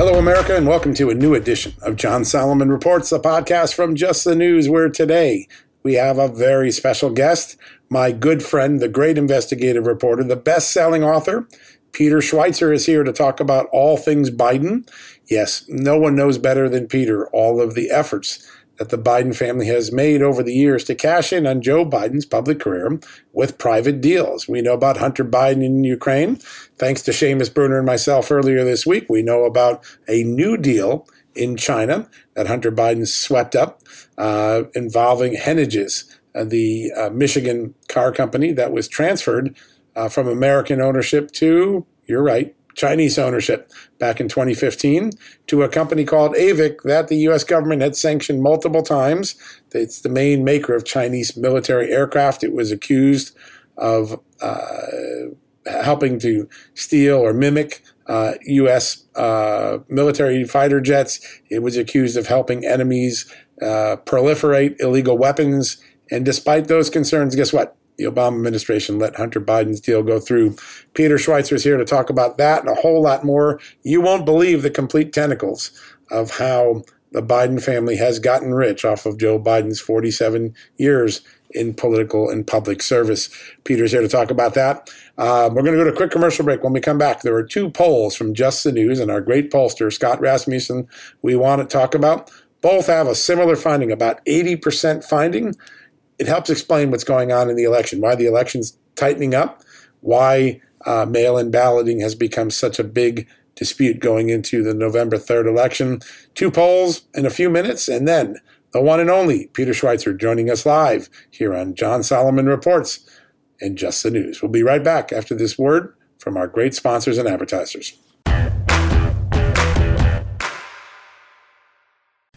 Hello, America, and welcome to a new edition of John Solomon Reports, a podcast from Just the News, where today we have a very special guest, my good friend, the great investigative reporter, the best selling author. Peter Schweizer is here to talk about all things Biden. Yes, no one knows better than Peter all of the efforts that the Biden family has made over the years to cash in on Joe Biden's public career with private deals. We know about Hunter Biden in Ukraine. Thanks to Seamus Bruner and myself earlier this week, we know about a new deal in China that Hunter Biden swept up uh, involving Henniges, uh, the uh, Michigan car company that was transferred uh, from American ownership to, you're right, Chinese ownership back in 2015 to a company called AVIC that the U.S. government had sanctioned multiple times. It's the main maker of Chinese military aircraft. It was accused of uh, helping to steal or mimic uh, U.S. Uh, military fighter jets. It was accused of helping enemies uh, proliferate illegal weapons. And despite those concerns, guess what? The Obama administration let Hunter Biden's deal go through. Peter Schweizer is here to talk about that and a whole lot more. You won't believe the complete tentacles of how the Biden family has gotten rich off of Joe Biden's 47 years in political and public service. Peter's here to talk about that. Uh, we're going to go to a quick commercial break. When we come back, there are two polls from Just the News and our great pollster, Scott Rasmussen, we want to talk about. Both have a similar finding, about 80% finding it helps explain what's going on in the election, why the election's tightening up, why uh, mail in balloting has become such a big dispute going into the November 3rd election. Two polls in a few minutes, and then the one and only Peter Schweizer joining us live here on John Solomon Reports and Just the News. We'll be right back after this word from our great sponsors and advertisers.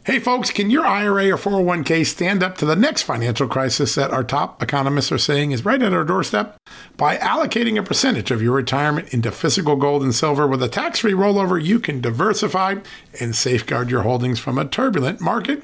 Hey folks, can your IRA or 401k stand up to the next financial crisis that our top economists are saying is right at our doorstep? By allocating a percentage of your retirement into physical gold and silver with a tax free rollover, you can diversify and safeguard your holdings from a turbulent market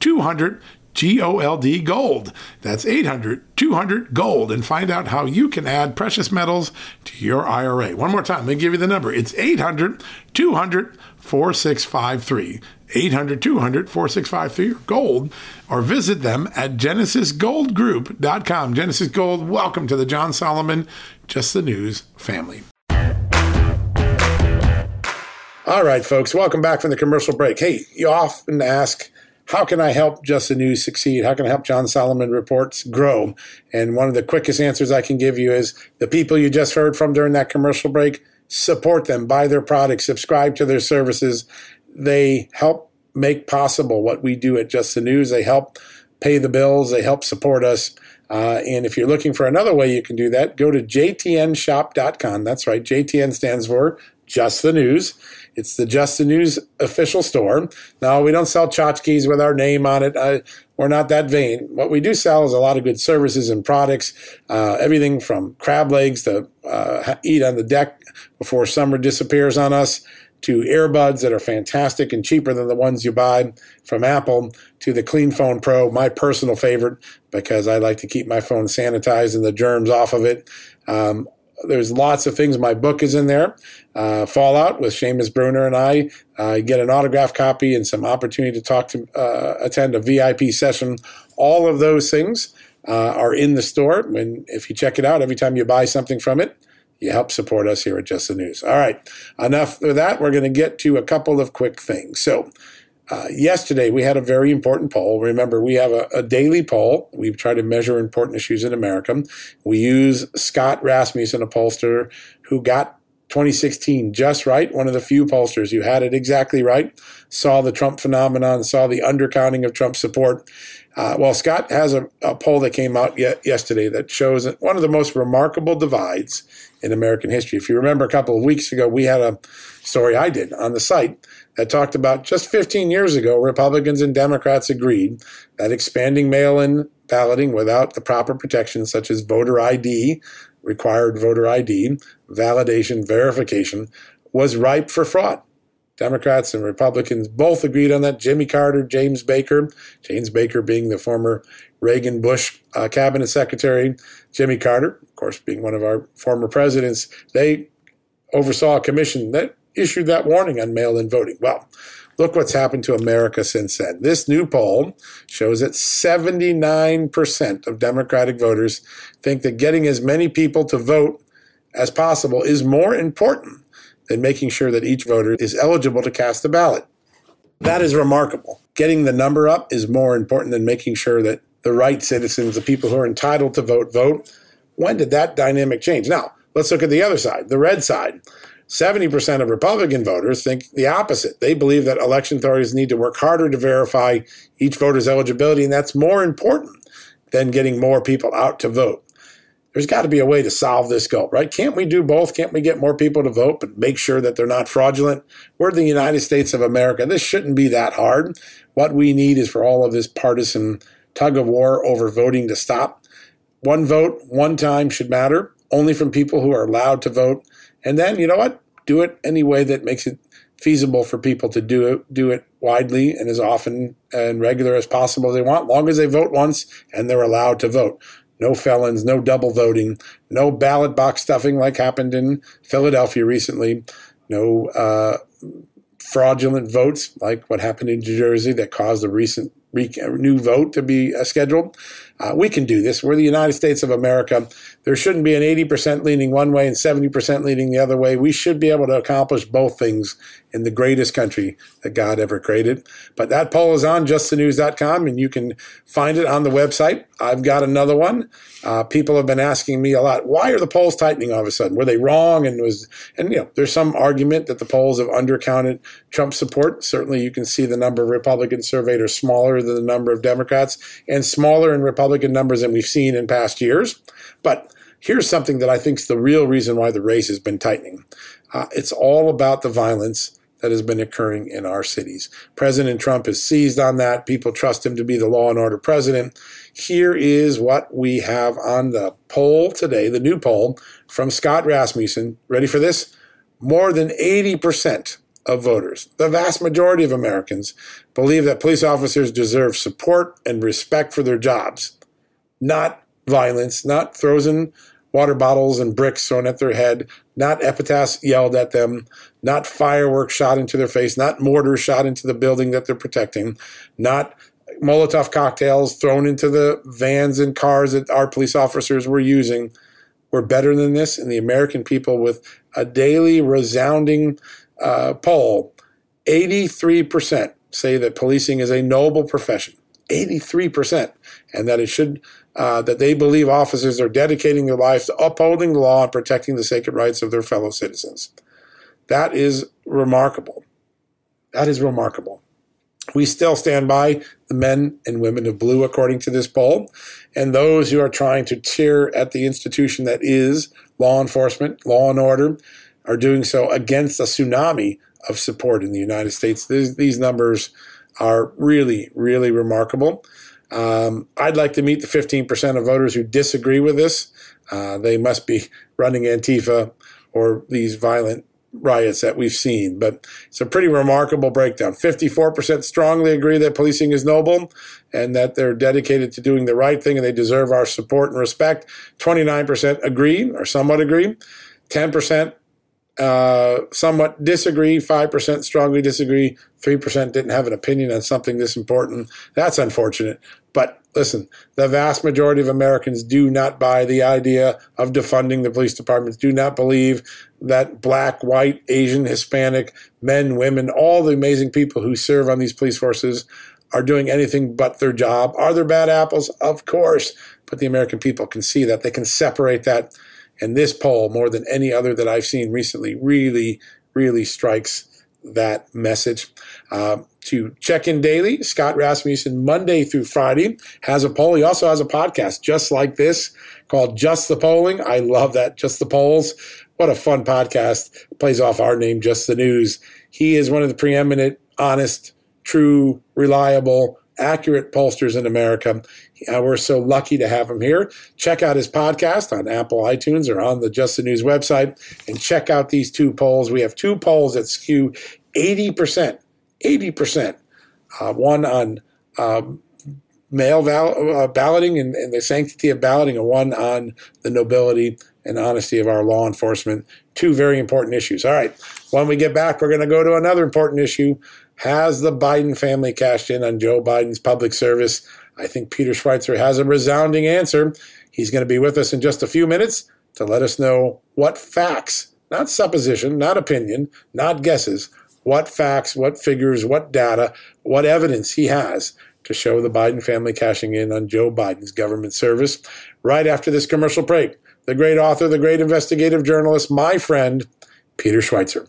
200 GOLD Gold. That's 800 200 Gold and find out how you can add precious metals to your IRA. One more time, let me give you the number. It's 800 200 4653. 800 200 4653 gold or visit them at genesisgoldgroup.com. Genesis Gold, welcome to the John Solomon Just the News family. All right, folks, welcome back from the commercial break. Hey, you often ask, how can I help Just the News succeed? How can I help John Solomon Reports grow? And one of the quickest answers I can give you is the people you just heard from during that commercial break, support them, buy their products, subscribe to their services. They help make possible what we do at Just the News. They help pay the bills, they help support us. Uh, and if you're looking for another way you can do that, go to jtnshop.com. That's right, JTN stands for Just the News. It's the Just the News official store. Now, we don't sell tchotchkes with our name on it. I, we're not that vain. What we do sell is a lot of good services and products, uh, everything from crab legs to uh, eat on the deck before summer disappears on us, to earbuds that are fantastic and cheaper than the ones you buy from Apple, to the Clean Phone Pro, my personal favorite because I like to keep my phone sanitized and the germs off of it. Um, there's lots of things. My book is in there. Uh, Fallout with Seamus Bruner and I. Uh, get an autograph copy and some opportunity to talk to uh, attend a VIP session. All of those things uh, are in the store. And if you check it out, every time you buy something from it, you help support us here at Just the News. All right, enough of that. We're going to get to a couple of quick things. So, uh, yesterday we had a very important poll. Remember, we have a, a, daily poll. We try to measure important issues in America. We use Scott Rasmussen, a pollster who got 2016 just right. One of the few pollsters who had it exactly right. Saw the Trump phenomenon, saw the undercounting of Trump support. Uh, well, Scott has a, a, poll that came out yet yesterday that shows one of the most remarkable divides in American history. If you remember a couple of weeks ago, we had a story I did on the site that talked about just 15 years ago, Republicans and Democrats agreed that expanding mail in balloting without the proper protections, such as voter ID, required voter ID, validation, verification, was ripe for fraud. Democrats and Republicans both agreed on that. Jimmy Carter, James Baker, James Baker being the former Reagan Bush uh, cabinet secretary, Jimmy Carter, of course, being one of our former presidents, they oversaw a commission that issued that warning on mail in voting. Well, look what's happened to America since then. This new poll shows that 79% of Democratic voters think that getting as many people to vote as possible is more important than making sure that each voter is eligible to cast a ballot. That is remarkable. Getting the number up is more important than making sure that the right citizens, the people who are entitled to vote, vote. When did that dynamic change? Now, let's look at the other side, the red side. 70% of Republican voters think the opposite. They believe that election authorities need to work harder to verify each voter's eligibility, and that's more important than getting more people out to vote there's got to be a way to solve this gulf, right? Can't we do both? Can't we get more people to vote, but make sure that they're not fraudulent? We're the United States of America. This shouldn't be that hard. What we need is for all of this partisan tug of war over voting to stop. One vote, one time should matter, only from people who are allowed to vote. And then, you know what? Do it any way that makes it feasible for people to do it, do it widely and as often and regular as possible they want, long as they vote once and they're allowed to vote no felons, no double voting, no ballot box stuffing like happened in Philadelphia recently, no uh, fraudulent votes like what happened in New Jersey that caused a recent new vote to be uh, scheduled. Uh, we can do this. We're the United States of America. There shouldn't be an 80% leaning one way and 70% leaning the other way. We should be able to accomplish both things in the greatest country that God ever created. But that poll is on justthenews.com and you can find it on the website. I've got another one. Uh, people have been asking me a lot, why are the polls tightening all of a sudden? Were they wrong? And was, and you know, there's some argument that the polls have undercounted Trump support. Certainly you can see the number of Republicans surveyed are smaller than the number of Democrats and smaller in Republican numbers than we've seen in past years. But here's something that I think is the real reason why the race has been tightening. Uh, it's all about the violence that has been occurring in our cities. President Trump has seized on that. People trust him to be the law and order president. Here is what we have on the poll today, the new poll from Scott Rasmussen. Ready for this? More than 80% of voters, the vast majority of Americans, believe that police officers deserve support and respect for their jobs, not violence, not frozen water bottles and bricks thrown at their head, not epitaphs yelled at them, not fireworks shot into their face, not mortars shot into the building that they're protecting, not Molotov cocktails thrown into the vans and cars that our police officers were using. We're better than this, and the American people, with a daily resounding uh, poll, 83% say that policing is a noble profession. 83%, and that it should uh, that they believe officers are dedicating their lives to upholding the law and protecting the sacred rights of their fellow citizens. That is remarkable. That is remarkable. We still stand by the men and women of blue, according to this poll, and those who are trying to tear at the institution that is law enforcement, law and order, are doing so against a tsunami of support in the United States. These, these numbers are really, really remarkable. Um, I'd like to meet the 15% of voters who disagree with this. Uh, they must be running Antifa or these violent riots that we've seen. But it's a pretty remarkable breakdown. 54% strongly agree that policing is noble and that they're dedicated to doing the right thing and they deserve our support and respect. 29% agree or somewhat agree. 10% uh, somewhat disagree, 5% strongly disagree, 3% didn't have an opinion on something this important. That's unfortunate. But listen, the vast majority of Americans do not buy the idea of defunding the police departments, do not believe that black, white, Asian, Hispanic, men, women, all the amazing people who serve on these police forces are doing anything but their job. Are there bad apples? Of course. But the American people can see that. They can separate that and this poll, more than any other that I've seen recently, really, really strikes that message. Uh, to check in daily, Scott Rasmussen, Monday through Friday, has a poll. He also has a podcast just like this called Just the Polling. I love that. Just the Polls. What a fun podcast. Plays off our name, Just the News. He is one of the preeminent, honest, true, reliable, accurate pollsters in America. Uh, we're so lucky to have him here. Check out his podcast on Apple iTunes or on the Just the News website and check out these two polls. We have two polls that skew 80%, 80%. Uh, one on um, mail val- uh, balloting and, and the sanctity of balloting, and one on the nobility and honesty of our law enforcement. Two very important issues. All right. When we get back, we're going to go to another important issue. Has the Biden family cashed in on Joe Biden's public service? I think Peter Schweizer has a resounding answer. He's going to be with us in just a few minutes to let us know what facts, not supposition, not opinion, not guesses, what facts, what figures, what data, what evidence he has to show the Biden family cashing in on Joe Biden's government service. Right after this commercial break, the great author, the great investigative journalist, my friend, Peter Schweizer.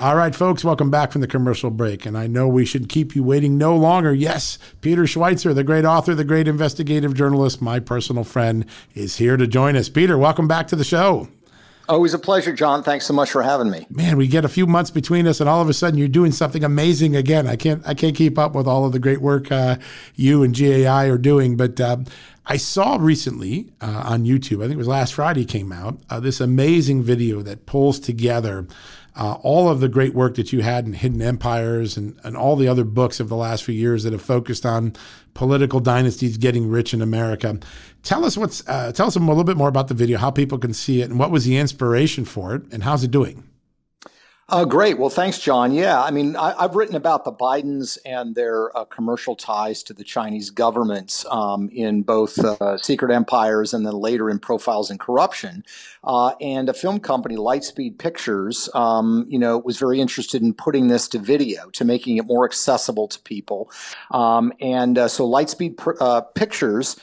All right, folks, welcome back from the commercial break. And I know we should keep you waiting no longer. Yes, Peter Schweizer, the great author, the great investigative journalist, my personal friend, is here to join us. Peter, welcome back to the show. Always a pleasure, John. Thanks so much for having me. Man, we get a few months between us, and all of a sudden you're doing something amazing again. I can't, I can't keep up with all of the great work uh, you and GAI are doing. But uh, I saw recently uh, on YouTube, I think it was last Friday, came out uh, this amazing video that pulls together uh, all of the great work that you had in Hidden Empires and, and all the other books of the last few years that have focused on political dynasties getting rich in America. Tell us what's uh, tell us a little bit more about the video, how people can see it, and what was the inspiration for it, and how's it doing? Uh, great. Well, thanks, John. Yeah, I mean, I, have written about the Bidens and their uh, commercial ties to the Chinese government um, in both uh, Secret Empires and then later in Profiles in Corruption. Uh, and a film company, Lightspeed Pictures, um, you know, was very interested in putting this to video, to making it more accessible to people. Um, and uh, so Lightspeed uh, Pictures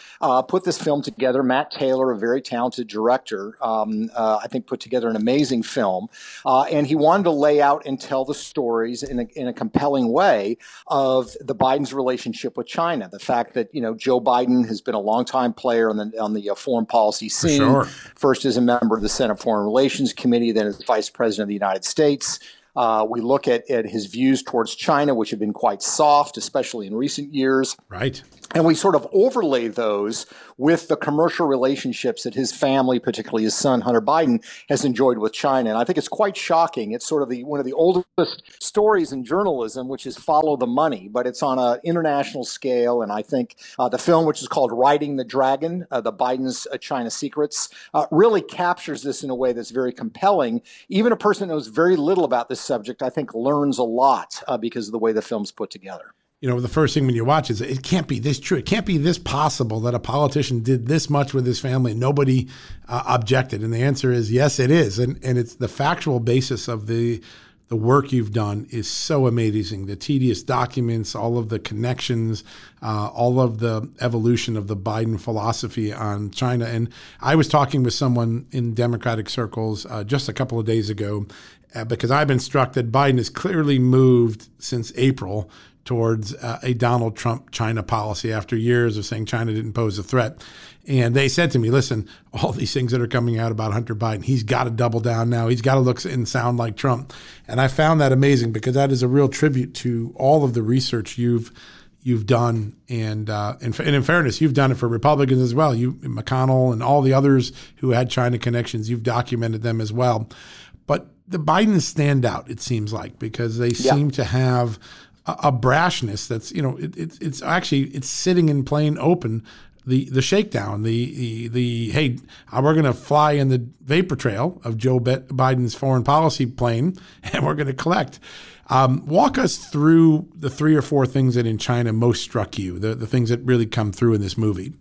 put this film together. Matt Taylor, a very talented director, um, I think, put together an amazing film, and he wanted to lay out and tell the stories in a, in a compelling way of the Biden's relationship with China. The fact that you know Joe Biden has been a longtime player on the on the uh, foreign policy scene. Sure. First as a member of the Senate Foreign Relations Committee, then as Vice President of the United States. Uh, we look at, at his views towards China, which have been quite soft, especially in recent years. Right. And we sort of overlay those with the commercial relationships that his family, particularly his son Hunter Biden, has enjoyed with China. And I think it's quite shocking. It's sort of the one of the oldest stories in journalism, which is follow the money, but it's on an international scale. And I think uh, the film, which is called Riding the Dragon, uh, the Biden's uh, China Secrets, uh, really captures this in a way that's very compelling. Even a person knows very little about this subject, I think, learns a lot uh, because of the way the film's put together you know, the first thing when you watch is it can't be this true. It can't be this possible that a politician did this much with his family and nobody uh, objected. And the answer is yes, it is. And and it's the factual basis of the the work you've done is so amazing. The tedious documents, all of the connections, uh, all of the evolution of the Biden philosophy on China. And I was talking with someone in Democratic circles uh, just a couple of days ago uh, because I've been struck that Biden has clearly moved since April towards uh, a Donald Trump China policy after years of saying China didn't pose a threat. And they said to me, listen, all these things that are coming out about Hunter Biden, he's got to double down now. He's got to look and sound like Trump. And I found that amazing because that is a real tribute to all of the research you've you've done. And, uh, and, and in fairness, you've done it for Republicans as well. You, McConnell and all the others who had China connections, you've documented them as well. But the Bidens stand out, it seems like, because they yeah. seem to have a, brashness that's you know it, it, it's actually it's sitting in plain open the the shakedown the the, the hey uh, we're going to fly in the vapor trail of Joe Biden's foreign policy plane and we're going to collect. Um, walk us through the three or four things that in China most struck you, the, the things that really come through in this movie.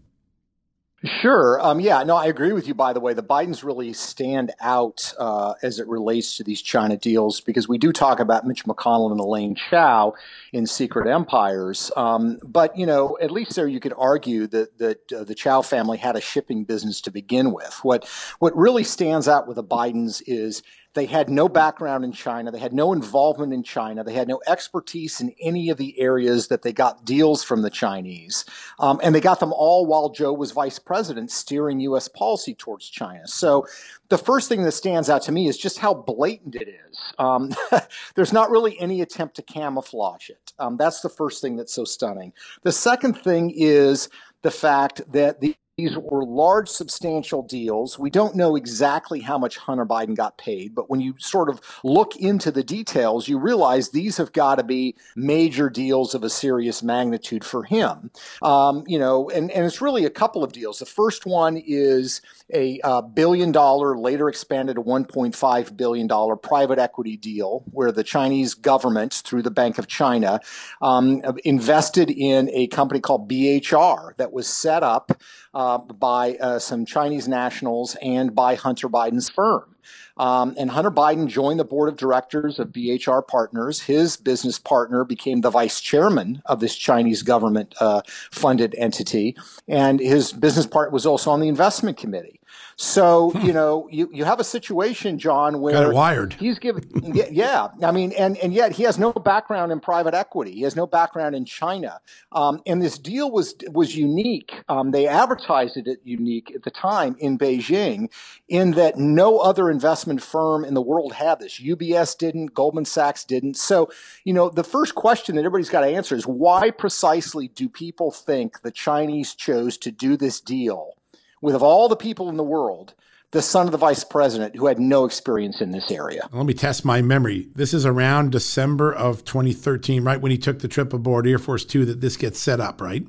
Sure. Um, yeah, no, I agree with you, by the way. The Bidens really stand out uh, as it relates to these China deals because we do talk about Mitch McConnell and Elaine Chao in Secret Empires. Um, but, you know, at least there you could argue that, that uh, the Chao family had a shipping business to begin with. What, what really stands out with the Bidens is they had no background in China. They had no involvement in China. They had no expertise in any of the areas that they got deals from the Chinese. Um, and they got them all while Joe was vice president, steering U.S. policy towards China. So the first thing that stands out to me is just how blatant it is. Um, there's not really any attempt to camouflage it. Um, that's the first thing that's so stunning. The second thing is the fact that the these were large, substantial deals. We don't know exactly how much Hunter Biden got paid, but when you sort of look into the details, you realize these have got to be major deals of a serious magnitude for him. Um, you know, and, and it's really a couple of deals. The first one is a uh, billion dollar, later expanded to $1.5 billion private equity deal where the Chinese government, through the Bank of China, um, invested in a company called BHR that was set up uh, by uh, some Chinese nationals and by Hunter Biden's firm. Um, and Hunter Biden joined the board of directors of BHR Partners. His business partner became the vice chairman of this Chinese government uh, funded entity. And his business partner was also on the investment committee. So hmm. you know, you, you have a situation, John, where Got it wired. he's given, yeah, yeah, I mean, and and yet he has no background in private equity. He has no background in China, um, and this deal was was unique. Um, they advertised it unique at the time in Beijing, in that no other investment firm in the world had this. UBS didn't, Goldman Sachs didn't. So you know, the first question that everybody's got to answer is why precisely do people think the Chinese chose to do this deal? with of all the people in the world, the son of the vice president who had no experience in this area. Let me test my memory. This is around December of 2013, right when he took the trip aboard Air Force Two that this gets set up, right?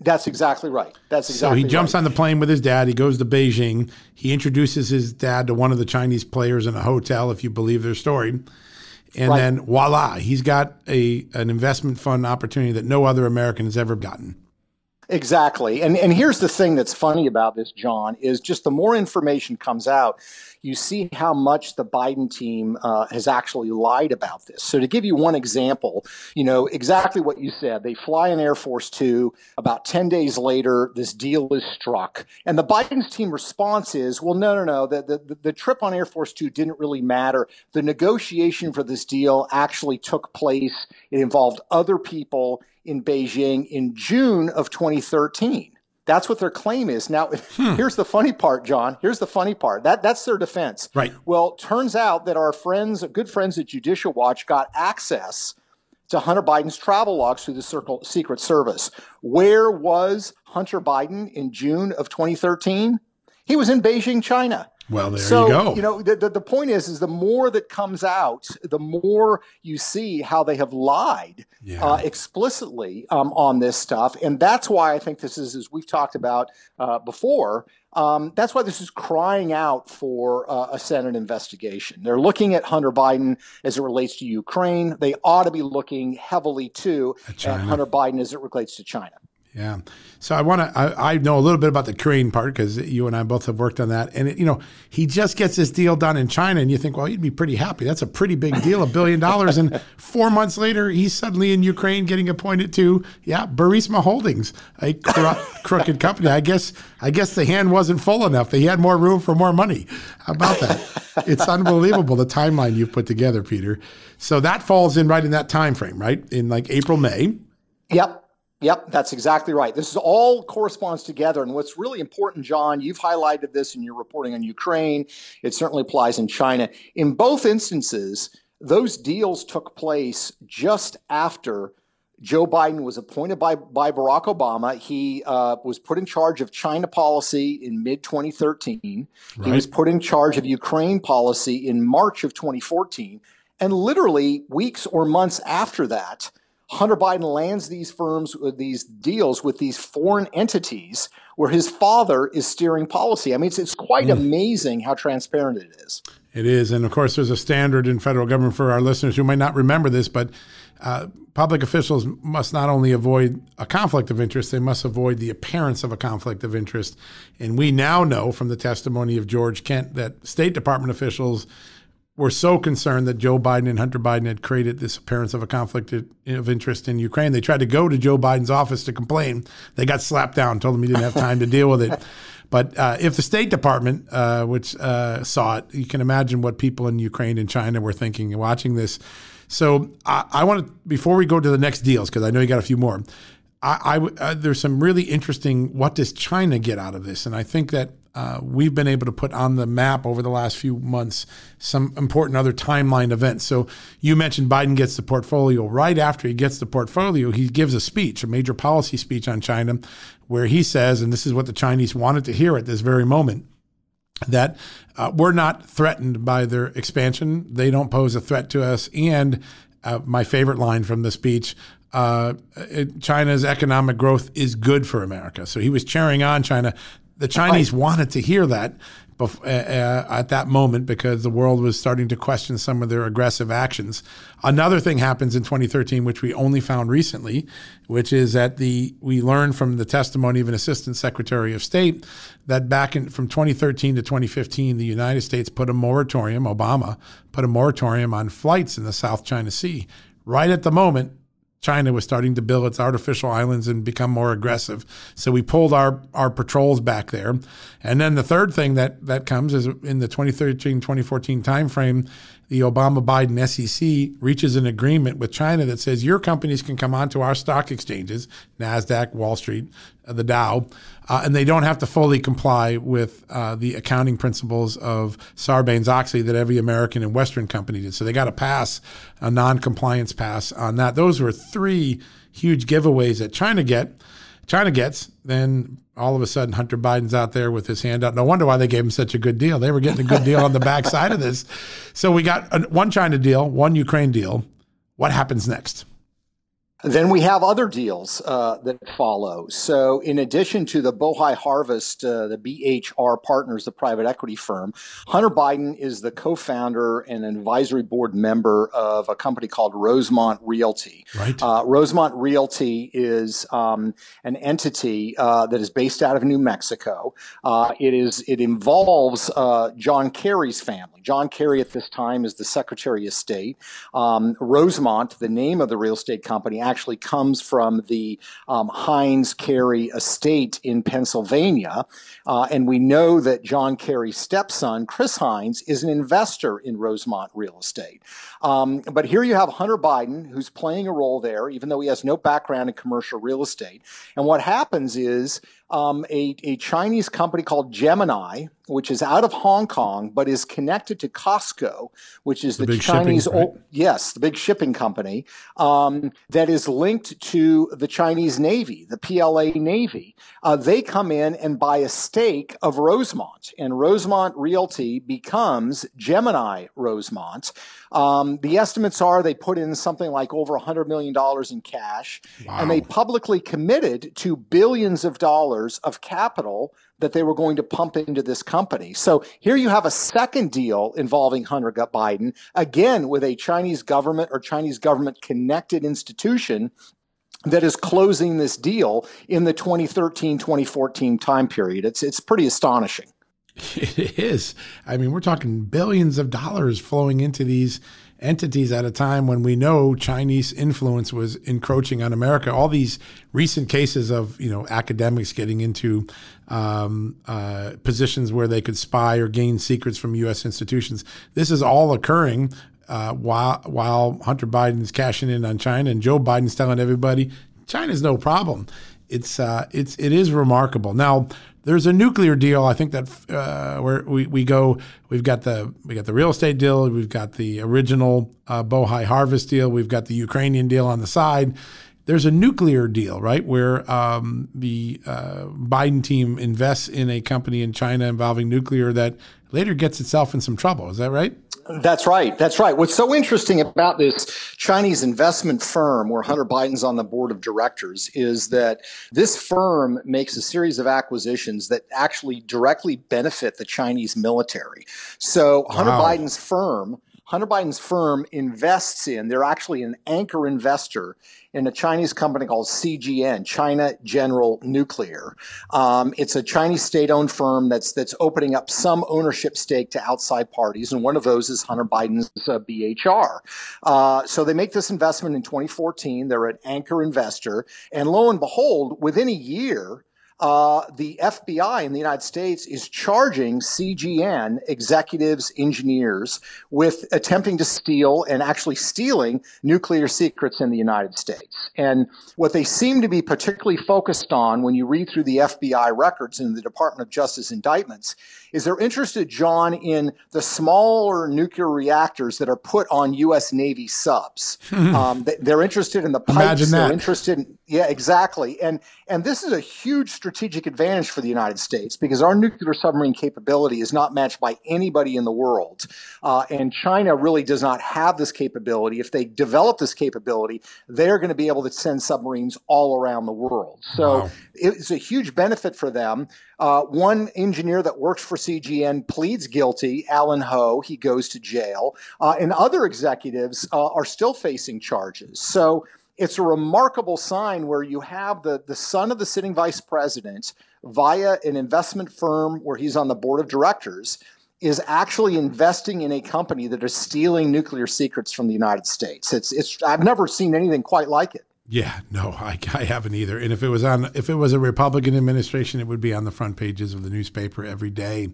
That's exactly right. That's exactly. So he jumps right. on the plane with his dad. He goes to Beijing. He introduces his dad to one of the Chinese players in a hotel, if you believe their story. and right. then voila, he's got a an investment fund opportunity that no other American has ever gotten. Exactly. And and here's the thing that's funny about this, John, is just the more information comes out, you see how much the Biden team uh, has actually lied about this. So to give you one example, you know exactly what you said. They fly an Air Force Two. About ten days later, this deal is struck, and the Biden's team response is, "Well, no, no, no. The the, the trip on Air Force Two didn't really matter. The negotiation for this deal actually took place. It involved other people." In Beijing in June of 2013. That's what their claim is. Now, hmm. here's the funny part, John. Here's the funny part. That that's their defense. Right. Well, turns out that our friends, good friends at Judicial Watch, got access to Hunter Biden's travel logs through the Circle Secret Service. Where was Hunter Biden in June of 2013? He was in Beijing, China. Well, there so, you go. You know, the, the, the, point is, is the more that comes out, the more you see how they have lied yeah. uh, explicitly um, on this stuff, and that's why I think this is, as we've talked about uh, before. Um, that's why this is crying out for uh, a Senate investigation. They're looking at Hunter Biden as it relates to Ukraine. They ought to be looking heavily too at, at Hunter Biden as it relates to China. Yeah. So I want to, I, I, know a little bit about the Ukraine part because you and I both have worked on that. And, it, you know, he just gets this deal done in China and you think, well, he'd be pretty happy. That's a pretty big deal, a billion dollars. And four months later, he's suddenly in Ukraine getting appointed to, yeah, Burisma Holdings, a corrupt, crooked company. I guess, I guess the hand wasn't full enough. He had more room for more money. How about that? it's unbelievable the timeline you've put together, Peter. So that falls in right in that time frame, right? In like April, May. Yep. Yep, that's exactly right. This is all corresponds together. And what's really important, John, you've highlighted this in your reporting on Ukraine. It certainly applies in China. In both instances, those deals took place just after Joe Biden was appointed by, by Barack Obama. He uh, was put in charge of China policy in mid 2013. Right. He was put in charge of Ukraine policy in March of 2014. And literally weeks or months after that, Hunter Biden lands these firms, uh, these deals with these foreign entities where his father is steering policy. I mean, it's, it's quite mm. amazing how transparent it is. It is. And of course, there's a standard in federal government for our listeners who might not remember this, but uh, public officials must not only avoid a conflict of interest, they must avoid the appearance of a conflict of interest. And we now know from the testimony of George Kent that State Department officials were so concerned that Joe Biden and Hunter Biden had created this appearance of a conflict of interest in Ukraine. They tried to go to Joe Biden's office to complain. They got slapped down, told him he didn't have time to deal with it. But uh, if the State Department, uh, which uh, saw it, you can imagine what people in Ukraine and China were thinking and watching this. So I, I want to, before we go to the next deals, because I know you got a few more, I, I uh, there's some really interesting. What does China get out of this? And I think that uh, we've been able to put on the map over the last few months some important other timeline events. So you mentioned Biden gets the portfolio. Right after he gets the portfolio, he gives a speech, a major policy speech on China, where he says, and this is what the Chinese wanted to hear at this very moment. That uh, we're not threatened by their expansion. They don't pose a threat to us. And uh, my favorite line from the speech uh, China's economic growth is good for America. So he was cheering on China. The Chinese right. wanted to hear that bef- uh, uh, at that moment because the world was starting to question some of their aggressive actions. Another thing happens in 2013, which we only found recently, which is that the we learned from the testimony of an assistant secretary of state that back in from 2013 to 2015, the United States put a moratorium. Obama put a moratorium on flights in the South China Sea. Right at the moment, China was starting to build its artificial islands and become more aggressive. So we pulled our, our patrols back there. And then the third thing that, that comes is in the 2013 2014 timeframe, the Obama Biden SEC reaches an agreement with China that says your companies can come onto our stock exchanges, NASDAQ, Wall Street, uh, the Dow, uh, and they don't have to fully comply with uh, the accounting principles of Sarbanes Oxley that every American and Western company did. So they got to pass a non compliance pass on that. Those were three huge giveaways that China get. China gets, then all of a sudden Hunter Biden's out there with his hand out. No wonder why they gave him such a good deal. They were getting a good deal on the backside of this. So we got one China deal, one Ukraine deal. What happens next? Then we have other deals uh, that follow. So, in addition to the Bohai Harvest, uh, the BHR Partners, the private equity firm, Hunter Biden is the co founder and advisory board member of a company called Rosemont Realty. Right. Uh, Rosemont Realty is um, an entity uh, that is based out of New Mexico. Uh, it, is, it involves uh, John Kerry's family. John Kerry at this time is the Secretary of State. Um, Rosemont, the name of the real estate company, actually comes from the um, Heinz Kerry estate in Pennsylvania. Uh, and we know that John Kerry's stepson, Chris Heinz, is an investor in Rosemont real estate. Um, but here you have Hunter Biden, who's playing a role there, even though he has no background in commercial real estate. And what happens is um, a, a Chinese company called Gemini, which is out of Hong Kong, but is connected to COSCO, which is the, the Chinese, shipping, right? yes, the big shipping company um, that is linked to the Chinese Navy, the PLA Navy. Uh, they come in and buy a stake of Rosemont, and Rosemont Realty becomes Gemini Rosemont. Um, the estimates are they put in something like over $100 million in cash, Wow. and they publicly committed to billions of dollars of capital that they were going to pump into this company. So here you have a second deal involving Hunter Biden, again with a Chinese government or Chinese government connected institution that is closing this deal in the 2013 2014 time period. It's, it's pretty astonishing. It is. I mean, we're talking billions of dollars flowing into these entities at a time when we know Chinese influence was encroaching on America. All these recent cases of you know academics getting into um, uh, positions where they could spy or gain secrets from U.S. institutions. This is all occurring uh, while while Hunter Biden's cashing in on China and Joe Biden's telling everybody China's no problem. It's uh, it's it is remarkable. Now there's a nuclear deal. I think that uh, where we, we go, we've got the we got the real estate deal, we've got the original uh, Bohai Harvest deal, we've got the Ukrainian deal on the side. There's a nuclear deal, right, where um, the uh, Biden team invests in a company in China involving nuclear that later gets itself in some trouble. Is that right? That's right. That's right. What's so interesting about this Chinese investment firm where Hunter Biden's on the board of directors is that this firm makes a series of acquisitions that actually directly benefit the Chinese military. So Hunter Wow. Biden's firm Hunter Biden's firm invests in, they're actually an anchor investor in a Chinese company called CGN, China General Nuclear. Um, it's a Chinese state-owned firm that's that's opening up some ownership stake to outside parties, and one of those is Hunter Biden's uh, BHR. Uh, so they make this investment in 2014. They're an anchor investor, and lo and behold, within a year, uh, the FBI in the United States is charging CGN executives, engineers with attempting to steal and actually stealing nuclear secrets in the United States. And what they seem to be particularly focused on when you read through the FBI records and the Department of Justice indictments is they're interested, John, in the smaller nuclear reactors that are put on U.S. Navy subs. um, they- they're interested in the pipes. Imagine They're that. interested in, yeah, exactly. And and this is a huge strategic advantage for the United States because our nuclear submarine capability is not matched by anybody in the world. Uh, and China really does not have this capability. If they develop this capability, they're going to be able to send submarines all around the world. So Wow. it's a huge benefit for them. Uh, one engineer that works for CGN pleads guilty, Allen Ho. He goes to jail. Uh, and other executives uh, are still facing charges. So it's a remarkable sign where you have the, the son of the sitting vice president via an investment firm where he's on the board of directors is actually investing in a company that is stealing nuclear secrets from the United States. It's, it's, I've never seen anything quite like it. Yeah, no, I, I haven't either. And if it was on, if it was a Republican administration, it would be on the front pages of the newspaper every day.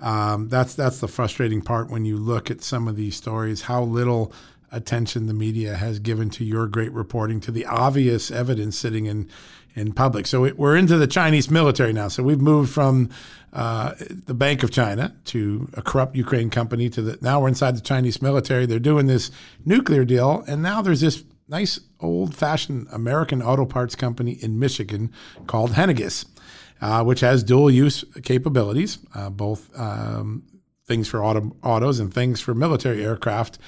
Um, that's that's the frustrating part when you look at some of these stories. How little attention the media has given to your great reporting, to the obvious evidence sitting in in public. So it, we're into the Chinese military now. So we've moved from uh, the Bank of China to a corrupt Ukraine company to the now we're inside the Chinese military. They're doing this nuclear deal, and now there's this nice old fashioned American auto parts company in Michigan called Henniges, uh, which has dual use capabilities, uh, both um, things for auto, autos and things for military aircraft.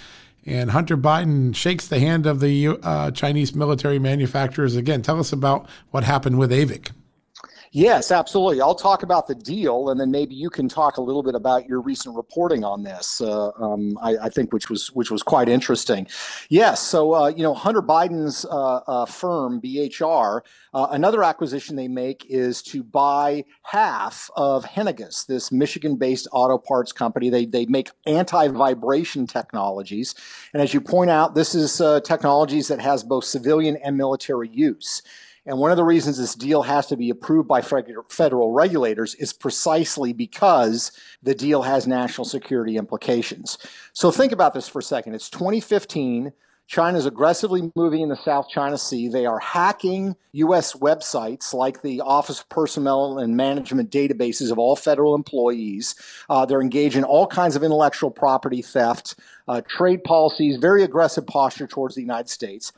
and Hunter Biden shakes the hand of the uh, Chinese military manufacturers again. Tell us about what happened with AVIC. Yes, absolutely. I'll talk about the deal, and then maybe you can talk a little bit about your recent reporting on this. Uh, um, I, I, think which was which was quite interesting. Yes, so uh, you know Hunter Biden's uh, uh firm BHR, uh, another acquisition they make is to buy half of Henniges, this Michigan-based auto parts company. They they make anti-vibration technologies, and as you point out, this is uh, technologies that has both civilian and military use. And one of the reasons this deal has to be approved by federal regulators is precisely because the deal has national security implications. So think about this for a second. It's 2015. China is aggressively moving in the South China Sea. They are hacking U.S. websites like the Office of Personnel and Management databases of all federal employees. Uh, they're engaged in all kinds of intellectual property theft, uh, trade policies, very aggressive posture towards the United States.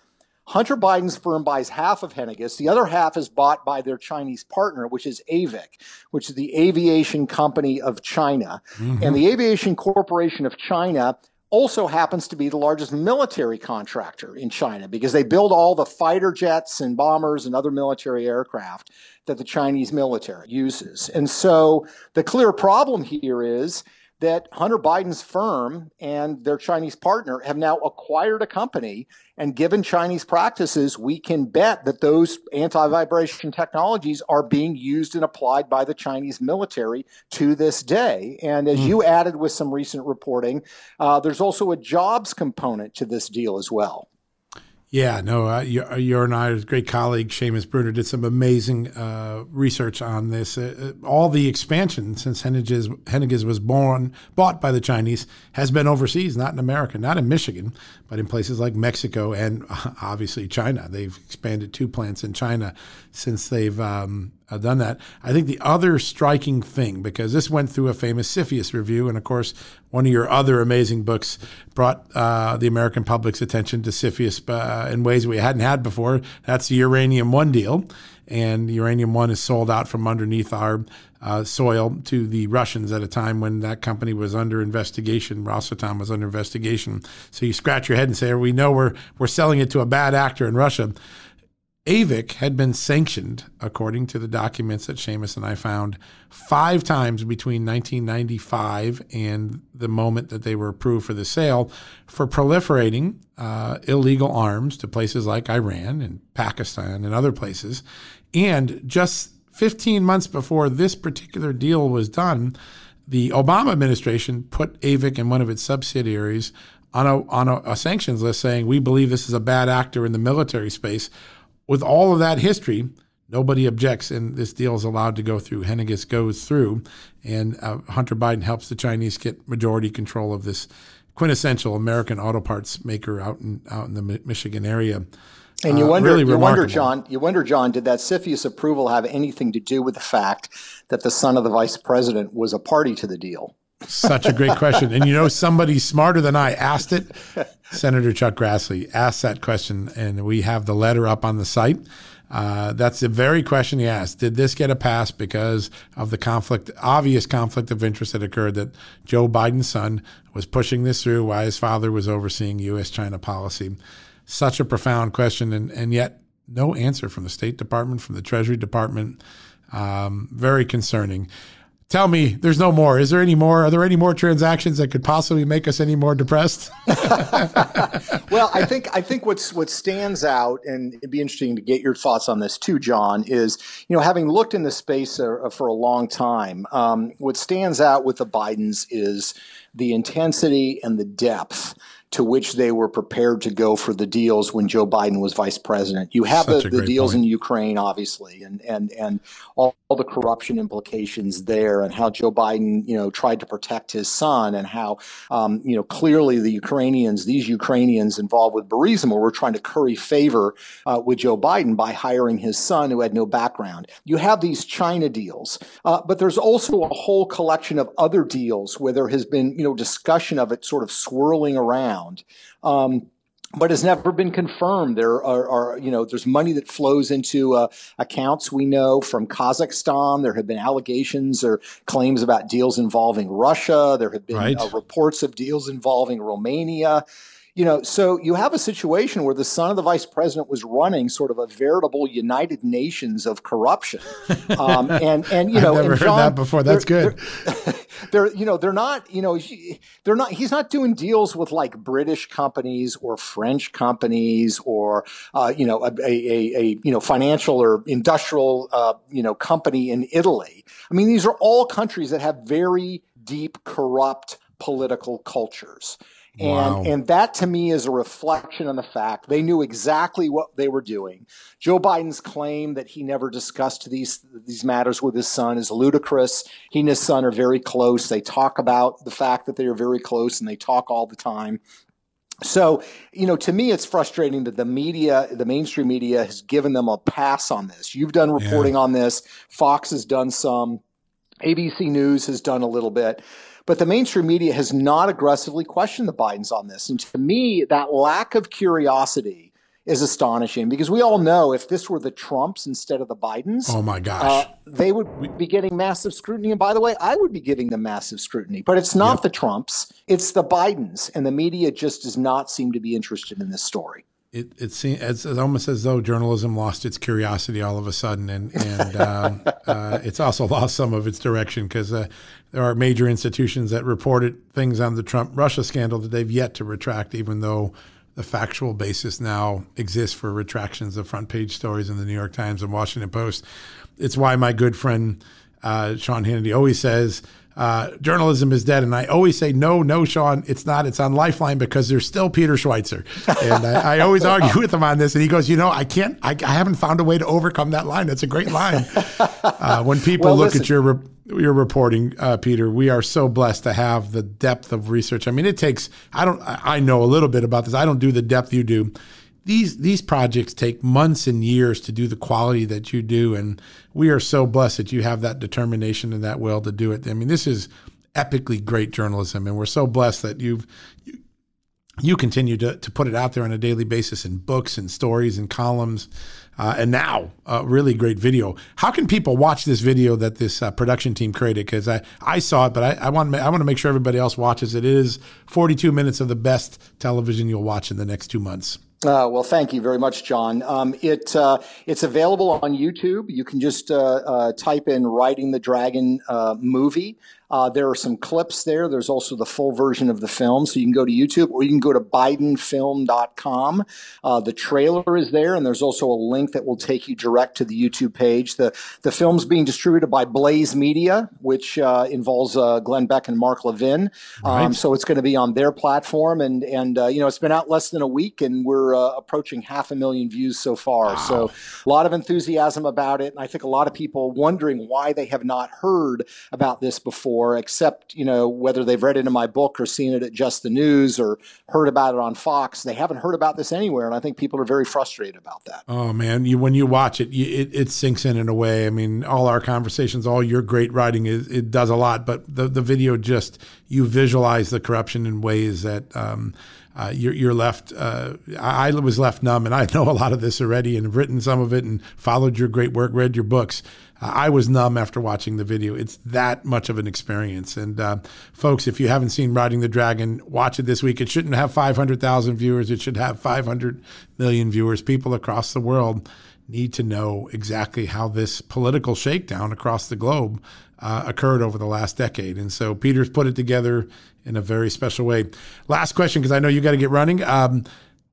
Hunter Biden's firm buys half of Henniges. The other half is bought by their Chinese partner, which is AVIC, which is the Aviation Company of China. Mm-hmm. And the Aviation Corporation of China also happens to be the largest military contractor in China because they build all the fighter jets and bombers and other military aircraft that the Chinese military uses. And so the clear problem here is that Hunter Biden's firm and their Chinese partner have now acquired a company. And given Chinese practices, we can bet that those anti vibration technologies are being used and applied by the Chinese military to this day. And as mm. you added with some recent reporting, uh, there's also a jobs component to this deal as well. Yeah, no, uh, you, uh, you and I, great colleague Seamus Bruner, did some amazing uh, research on this. Uh, uh all the expansion since Henniges, Henniges was born, bought by the Chinese, has been overseas, not in America, not in Michigan, but in places like Mexico and obviously China. They've expanded two plants in China since they've um, uh, done that. I think the other striking thing, because this went through a famous CFIUS review, and of course, one of your other amazing books brought uh, the American public's attention to CFIUS uh, in ways we hadn't had before. That's the Uranium One deal. And Uranium One is sold out from underneath our uh, soil to the Russians at a time when that company was under investigation. Rosatom was under investigation. So you scratch your head and say, "We know we're we're selling it to a bad actor in Russia." AVIC had been sanctioned, according to the documents that Seamus and I found, five times between 1995 and the moment that they were approved for the sale for proliferating uh, illegal arms to places like Iran and Pakistan and other places. And just 15 months before this particular deal was done, the Obama administration put AVIC and one of its subsidiaries on a on a, a sanctions list, saying we believe this is a bad actor in the military space with all of that history, nobody objects, and this deal is allowed to go through. Henniges goes through, and uh, Hunter Biden helps the Chinese get majority control of this quintessential American auto parts maker out in out in the Michigan area. And you uh, wonder, uh, really you wonder, John, you wonder, John, did that CFIUS approval have anything to do with the fact that the son of the vice president was a party to the deal? Such a great question. And you know, somebody smarter than I asked it. Senator Chuck Grassley asked that question, and we have the letter up on the site. Uh, that's the very question he asked. Did this get a pass because of the conflict, obvious conflict of interest that occurred that Joe Biden's son was pushing this through while his father was overseeing U.S. China policy? Such a profound question, and, and yet no answer from the State Department, from the Treasury Department. Um, very concerning tell me there's no more. Is there any more? Are there any more transactions that could possibly make us any more depressed? Well i think i think what's what stands out and it'd be interesting to get your thoughts on this too john is you know having looked in this space uh, for a long time um, what stands out with the bidens is the intensity and the depth to which they were prepared to go for the deals when Joe Biden was vice president. You have the, the, deals point. in Ukraine, obviously, and and and all, all, the corruption implications there, and how Joe Biden, you know, tried to protect his son, and how, um, you know, clearly the Ukrainians, these Ukrainians involved with Burisma, were trying to curry favor uh, with Joe Biden by hiring his son, who had no background. You have these China deals, uh, but there's also a whole collection of other deals where there has been, you know, discussion of it sort of swirling around around. Um, but has never been confirmed. There are, are, you know, there's money that flows into uh, accounts we know from Kazakhstan. There have been allegations or claims about deals involving Russia. There have been right. uh, reports of deals involving Romania you know, so you have a situation where the son of the vice president was running sort of a veritable United Nations of corruption, um, and and you know, I've never and heard that before. That's they're, good. They're, they're, you know, they're not, you know, they're not. He's not doing deals with like British companies or French companies or uh, you know a, a, a, you know financial or industrial uh, you know company in Italy. I mean, these are all countries that have very deep corrupt political cultures. And, wow. and that to me is a reflection on the fact they knew exactly what they were doing. Joe Biden's claim that he never discussed these these matters with his son is ludicrous. He and his son are very close. They talk about the fact that they are very close and they talk all the time. So, you know, to me, it's frustrating that the media, the mainstream media, has given them a pass on this. You've done reporting yeah. on this. Fox has done some. ABC News has done a little bit. But the mainstream media has not aggressively questioned the Bidens on this. And to me, that lack of curiosity is astonishing because we all know if this were the Trumps instead of the Bidens, oh my gosh, uh, they would be getting massive scrutiny. And by the way, I would be giving them massive scrutiny. But it's not yep. the Trumps, it's the Bidens, and the media just does not seem to be interested in this story it it seems it's, almost as though journalism lost its curiosity all of a sudden, and and um, uh, it's also lost some of its direction because uh, there are major institutions that reported things on the Trump Russia scandal that they've yet to retract, even though the factual basis now exists for retractions of front page stories in the New York Times and Washington Post. It's why my good friend uh, Sean Hannity always says uh, journalism is dead. And I always say, no, no, Sean, it's not. It's on Lifeline because there's still Peter Schweizer. And I, I always argue with him on this. And he goes, you know, I can't, I, I, haven't found a way to overcome that line. That's a great line. Uh, when people well, look listen. at your, your reporting, uh, Peter, we are so blessed to have the depth of research. I mean, it takes, I don't, I know a little bit about this. I don't do the depth you do these these projects take months and years to do the quality that you do and we are so blessed that you have that determination and that will to do it. I mean this is epically great journalism and we're so blessed that you've you, you continue to, to put it out there on a daily basis in books and stories and columns uh, and now a really great video. How can people watch this video that this uh, production team created? Because I, I saw it but I, I, want, I want to make sure everybody else watches it. it is 42 minutes of the best television you'll watch in the next two months uh, well, thank you very much, John. Um, it uh, it's available on YouTube. You can just uh, uh type in "Riding the Dragon" uh, movie. Uh, there are some clips there. There's also the full version of the film. So you can go to YouTube or you can go to BidenFilm.com. Uh, the trailer is there, and there's also a link that will take you direct to the YouTube page. The, the film's being distributed by Blaze Media, which uh, involves uh, Glenn Beck and Mark Levin. Um, right. So it's going to be on their platform. And, and uh, you know, it's been out less than a week, and we're uh, approaching half a million views so far. Wow. So a lot of enthusiasm about it. And I think a lot of people wondering why they have not heard about this before for, except, you know, whether they've read it in my book or seen it at Just the News or heard about it on Fox. They haven't heard about this anywhere. And I think people are very frustrated about that. Oh, man. You, when you watch it, you, it, it sinks in in a way. I mean, all our conversations, all your great writing, is, it does a lot. But the, the video just, you visualize the corruption in ways that, um, uh, you're, you're, left. Uh, I was left numb, and I know a lot of this already, and have written some of it, and followed your great work, read your books. I was numb after watching the video. It's that much of an experience. And uh, folks, if you haven't seen Riding the Dragon, watch it this week. It shouldn't have 500,000 viewers. It should have 500 million viewers. People across the world need to know exactly how this political shakedown across the globe uh, occurred over the last decade. And so Peter's put it together in a very special way. Last question, because I know you got to get running. Um,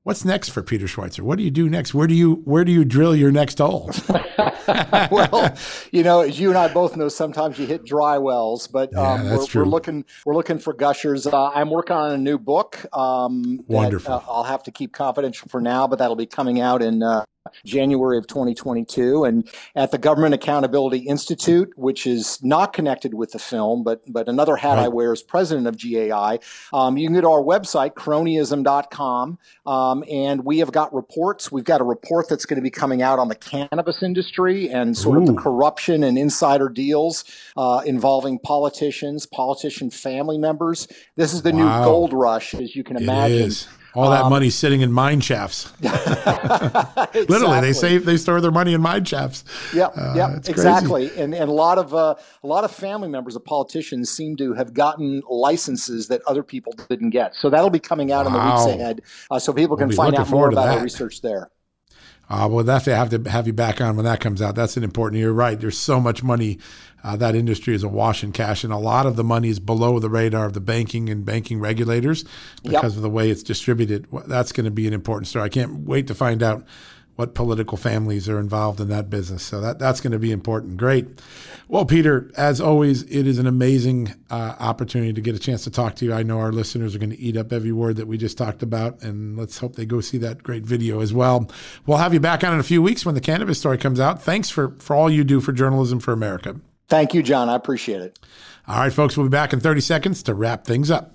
What's next for Peter Schweizer? What do you do next? Where do you where do you drill your next hole? well, you know, as you and I both know, sometimes you hit dry wells, but yeah, um, we're, we're, looking we're looking for gushers. Uh, I'm working on a new book. Um, Wonderful. That, uh, I'll have to keep confidential for now, but that'll be coming out in uh, January of 2022. And at the Government Accountability Institute, which is not connected with the film, but, but another hat right. I wear as president of GAI, um, you can go to our website, cronyism.com, um, and we have got reports. We've got a report that's going to be coming out on the cannabis industry and sort Ooh. of the corruption and insider deals uh, involving politicians, politician family members. This is the wow. new gold rush, as you can imagine all that um, money sitting in mine shafts. exactly. Literally, they save, they store their money in mine shafts. Yeah, uh, yeah, exactly. And and a lot of uh, a lot of family members of politicians seem to have gotten licenses that other people didn't get. So that'll be coming out wow. in the weeks ahead, uh, so people can we'll find out more about our research there. Uh, well, that's to have to have you back on when that comes out. That's an important. You're right. There's so much money. Uh, that industry is a wash in cash, and a lot of the money is below the radar of the banking and banking regulators because yep. of the way it's distributed. That's going to be an important story. I can't wait to find out what political families are involved in that business. So that that's going to be important. Great. Well, Peter, as always, it is an amazing uh, opportunity to get a chance to talk to you. I know our listeners are going to eat up every word that we just talked about, and let's hope they go see that great video as well. We'll have you back on in a few weeks when the cannabis story comes out. Thanks for for all you do for journalism for America. Thank you, John. I appreciate it. All right, folks, we'll be back in 30 seconds to wrap things up.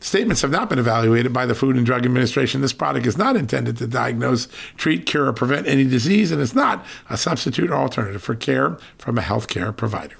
Statements have not been evaluated by the Food and Drug Administration. This product is not intended to diagnose, treat, cure, or prevent any disease, and is not a substitute or alternative for care from a healthcare provider.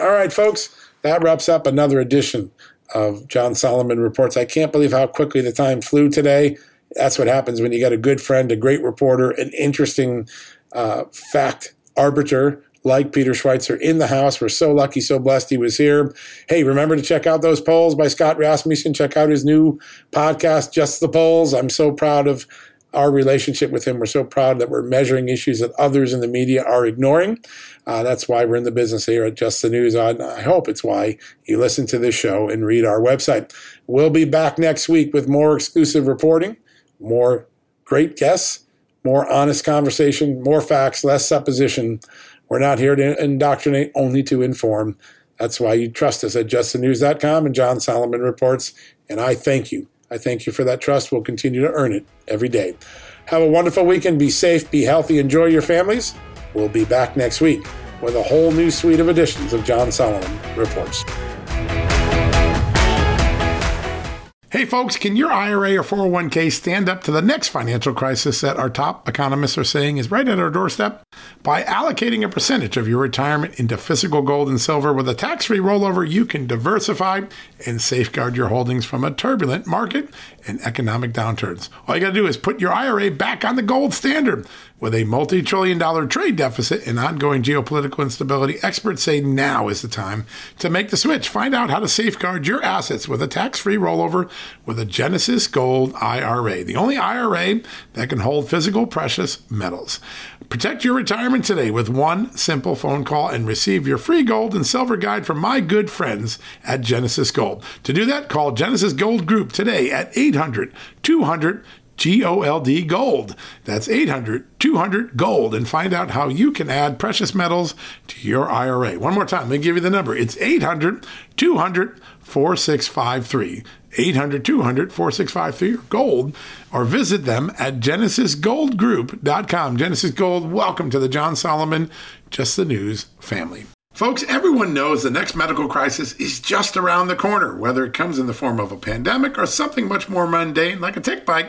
All right, folks, that wraps up another edition of John Solomon Reports. I can't believe how quickly the time flew today. That's what happens when you got a good friend, a great reporter, an interesting uh, fact arbiter like Peter Schweizer in the house. We're so lucky, so blessed he was here. Hey, remember to check out those polls by Scott Rasmussen. Check out his new podcast, Just the Polls. I'm so proud of our relationship with him. We're so proud that we're measuring issues that others in the media are ignoring. Uh, that's why we're in the business here at Just the News. I hope it's why you listen to this show and read our website. We'll be back next week with more exclusive reporting, more great guests, more honest conversation, more facts, less supposition. We're not here to indoctrinate, only to inform. That's why you trust us at justthenews.com and John Solomon Reports. And I thank you. I thank you for that trust. We'll continue to earn it every day. Have a wonderful weekend. Be safe, be healthy, enjoy your families. We'll be back next week with a whole new suite of editions of John Solomon Reports. Hey folks, can your IRA or 401k stand up to the next financial crisis that our top economists are saying is right at our doorstep? By allocating a percentage of your retirement into physical gold and silver with a tax free rollover, you can diversify and safeguard your holdings from a turbulent market and economic downturns. All you got to do is put your IRA back on the gold standard. With a multi trillion dollar trade deficit and ongoing geopolitical instability, experts say now is the time to make the switch. Find out how to safeguard your assets with a tax free rollover with a Genesis Gold IRA, the only IRA that can hold physical precious metals. Protect your retirement today with one simple phone call and receive your free gold and silver guide from my good friends at Genesis Gold. To do that, call Genesis Gold Group today at 800 200 GOLD Gold. That's 800 200 Gold and find out how you can add precious metals to your IRA. One more time, let me give you the number. It's 800 200 4653. 800 200 4653 gold or visit them at genesisgoldgroup.com. Genesis Gold, welcome to the John Solomon Just the News family. Folks, everyone knows the next medical crisis is just around the corner, whether it comes in the form of a pandemic or something much more mundane like a tick bite